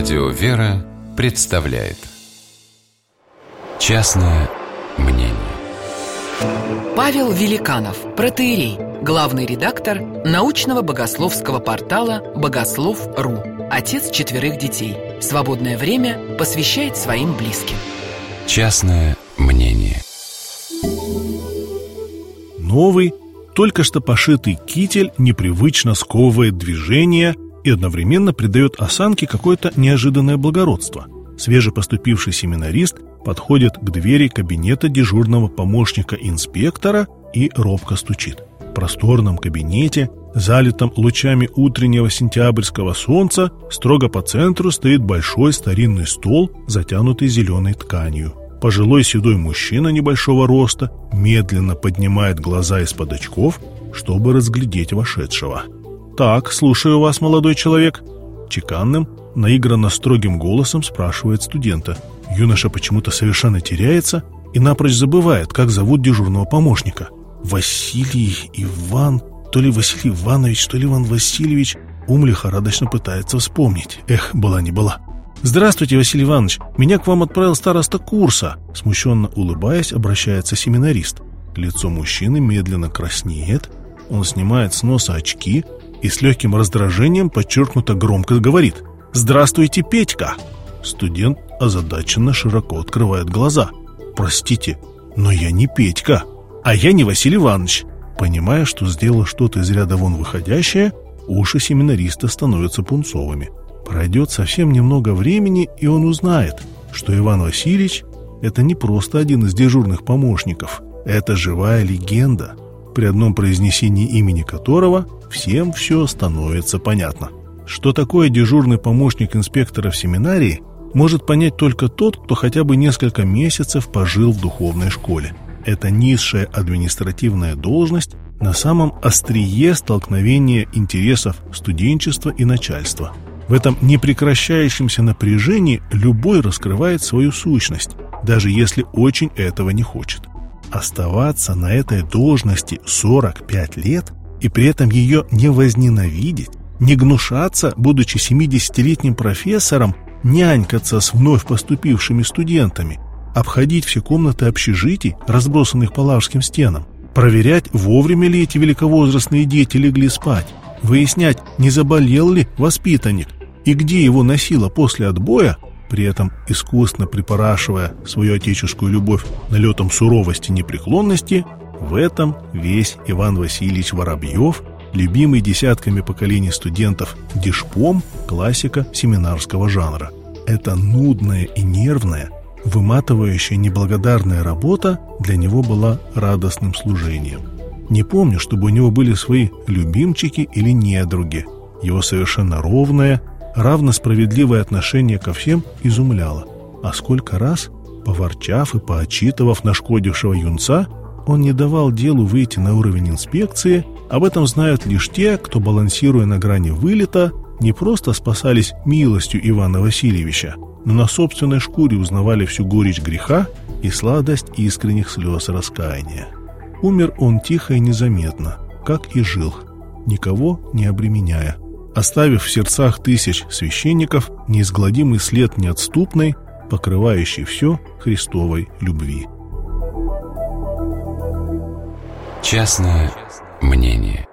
Радио «Вера» представляет Частное мнение Павел Великанов, протеерей, главный редактор научного богословского портала «Богослов.ру», отец четверых детей. В свободное время посвящает своим близким. Частное мнение Новый, только что пошитый китель непривычно сковывает движение – и одновременно придает осанке какое-то неожиданное благородство. Свежепоступивший семинарист подходит к двери кабинета дежурного помощника инспектора и робко стучит. В просторном кабинете, залитом лучами утреннего сентябрьского солнца, строго по центру стоит большой старинный стол, затянутый зеленой тканью. Пожилой седой мужчина небольшого роста медленно поднимает глаза из-под очков, чтобы разглядеть вошедшего. «Так, слушаю вас, молодой человек». Чеканным, наигранно строгим голосом спрашивает студента. Юноша почему-то совершенно теряется и напрочь забывает, как зовут дежурного помощника. Василий Иван, то ли Василий Иванович, то ли Иван Васильевич. Ум лихорадочно пытается вспомнить. Эх, была не была. «Здравствуйте, Василий Иванович. Меня к вам отправил староста курса». Смущенно улыбаясь, обращается семинарист. Лицо мужчины медленно краснеет. Он снимает с носа очки, и с легким раздражением подчеркнуто громко говорит «Здравствуйте, Петька!» Студент озадаченно широко открывает глаза. «Простите, но я не Петька, а я не Василий Иванович». Понимая, что сделал что-то из ряда вон выходящее, уши семинариста становятся пунцовыми. Пройдет совсем немного времени, и он узнает, что Иван Васильевич – это не просто один из дежурных помощников, это живая легенда – при одном произнесении имени которого всем все становится понятно. Что такое дежурный помощник инспектора в семинарии, может понять только тот, кто хотя бы несколько месяцев пожил в духовной школе. Это низшая административная должность на самом острие столкновения интересов студенчества и начальства. В этом непрекращающемся напряжении любой раскрывает свою сущность, даже если очень этого не хочет. Оставаться на этой должности 45 лет и при этом ее не возненавидеть, не гнушаться, будучи 70-летним профессором, нянькаться с вновь поступившими студентами, обходить все комнаты общежитий, разбросанных по лавским стенам, проверять, вовремя ли эти великовозрастные дети легли спать, выяснять, не заболел ли воспитанник и где его носило после отбоя, при этом искусно припорашивая свою отеческую любовь налетом суровости и непреклонности, в этом весь Иван Васильевич Воробьев, любимый десятками поколений студентов Дишпом, классика семинарского жанра. Это нудная и нервная, выматывающая неблагодарная работа для него была радостным служением. Не помню, чтобы у него были свои любимчики или недруги. Его совершенно ровная, равно справедливое отношение ко всем изумляло. А сколько раз, поворчав и поочитывав нашкодившего юнца, он не давал делу выйти на уровень инспекции, об этом знают лишь те, кто, балансируя на грани вылета, не просто спасались милостью Ивана Васильевича, но на собственной шкуре узнавали всю горечь греха и сладость искренних слез раскаяния. Умер он тихо и незаметно, как и жил, никого не обременяя, оставив в сердцах тысяч священников неизгладимый след неотступной, покрывающий все Христовой любви. Частное мнение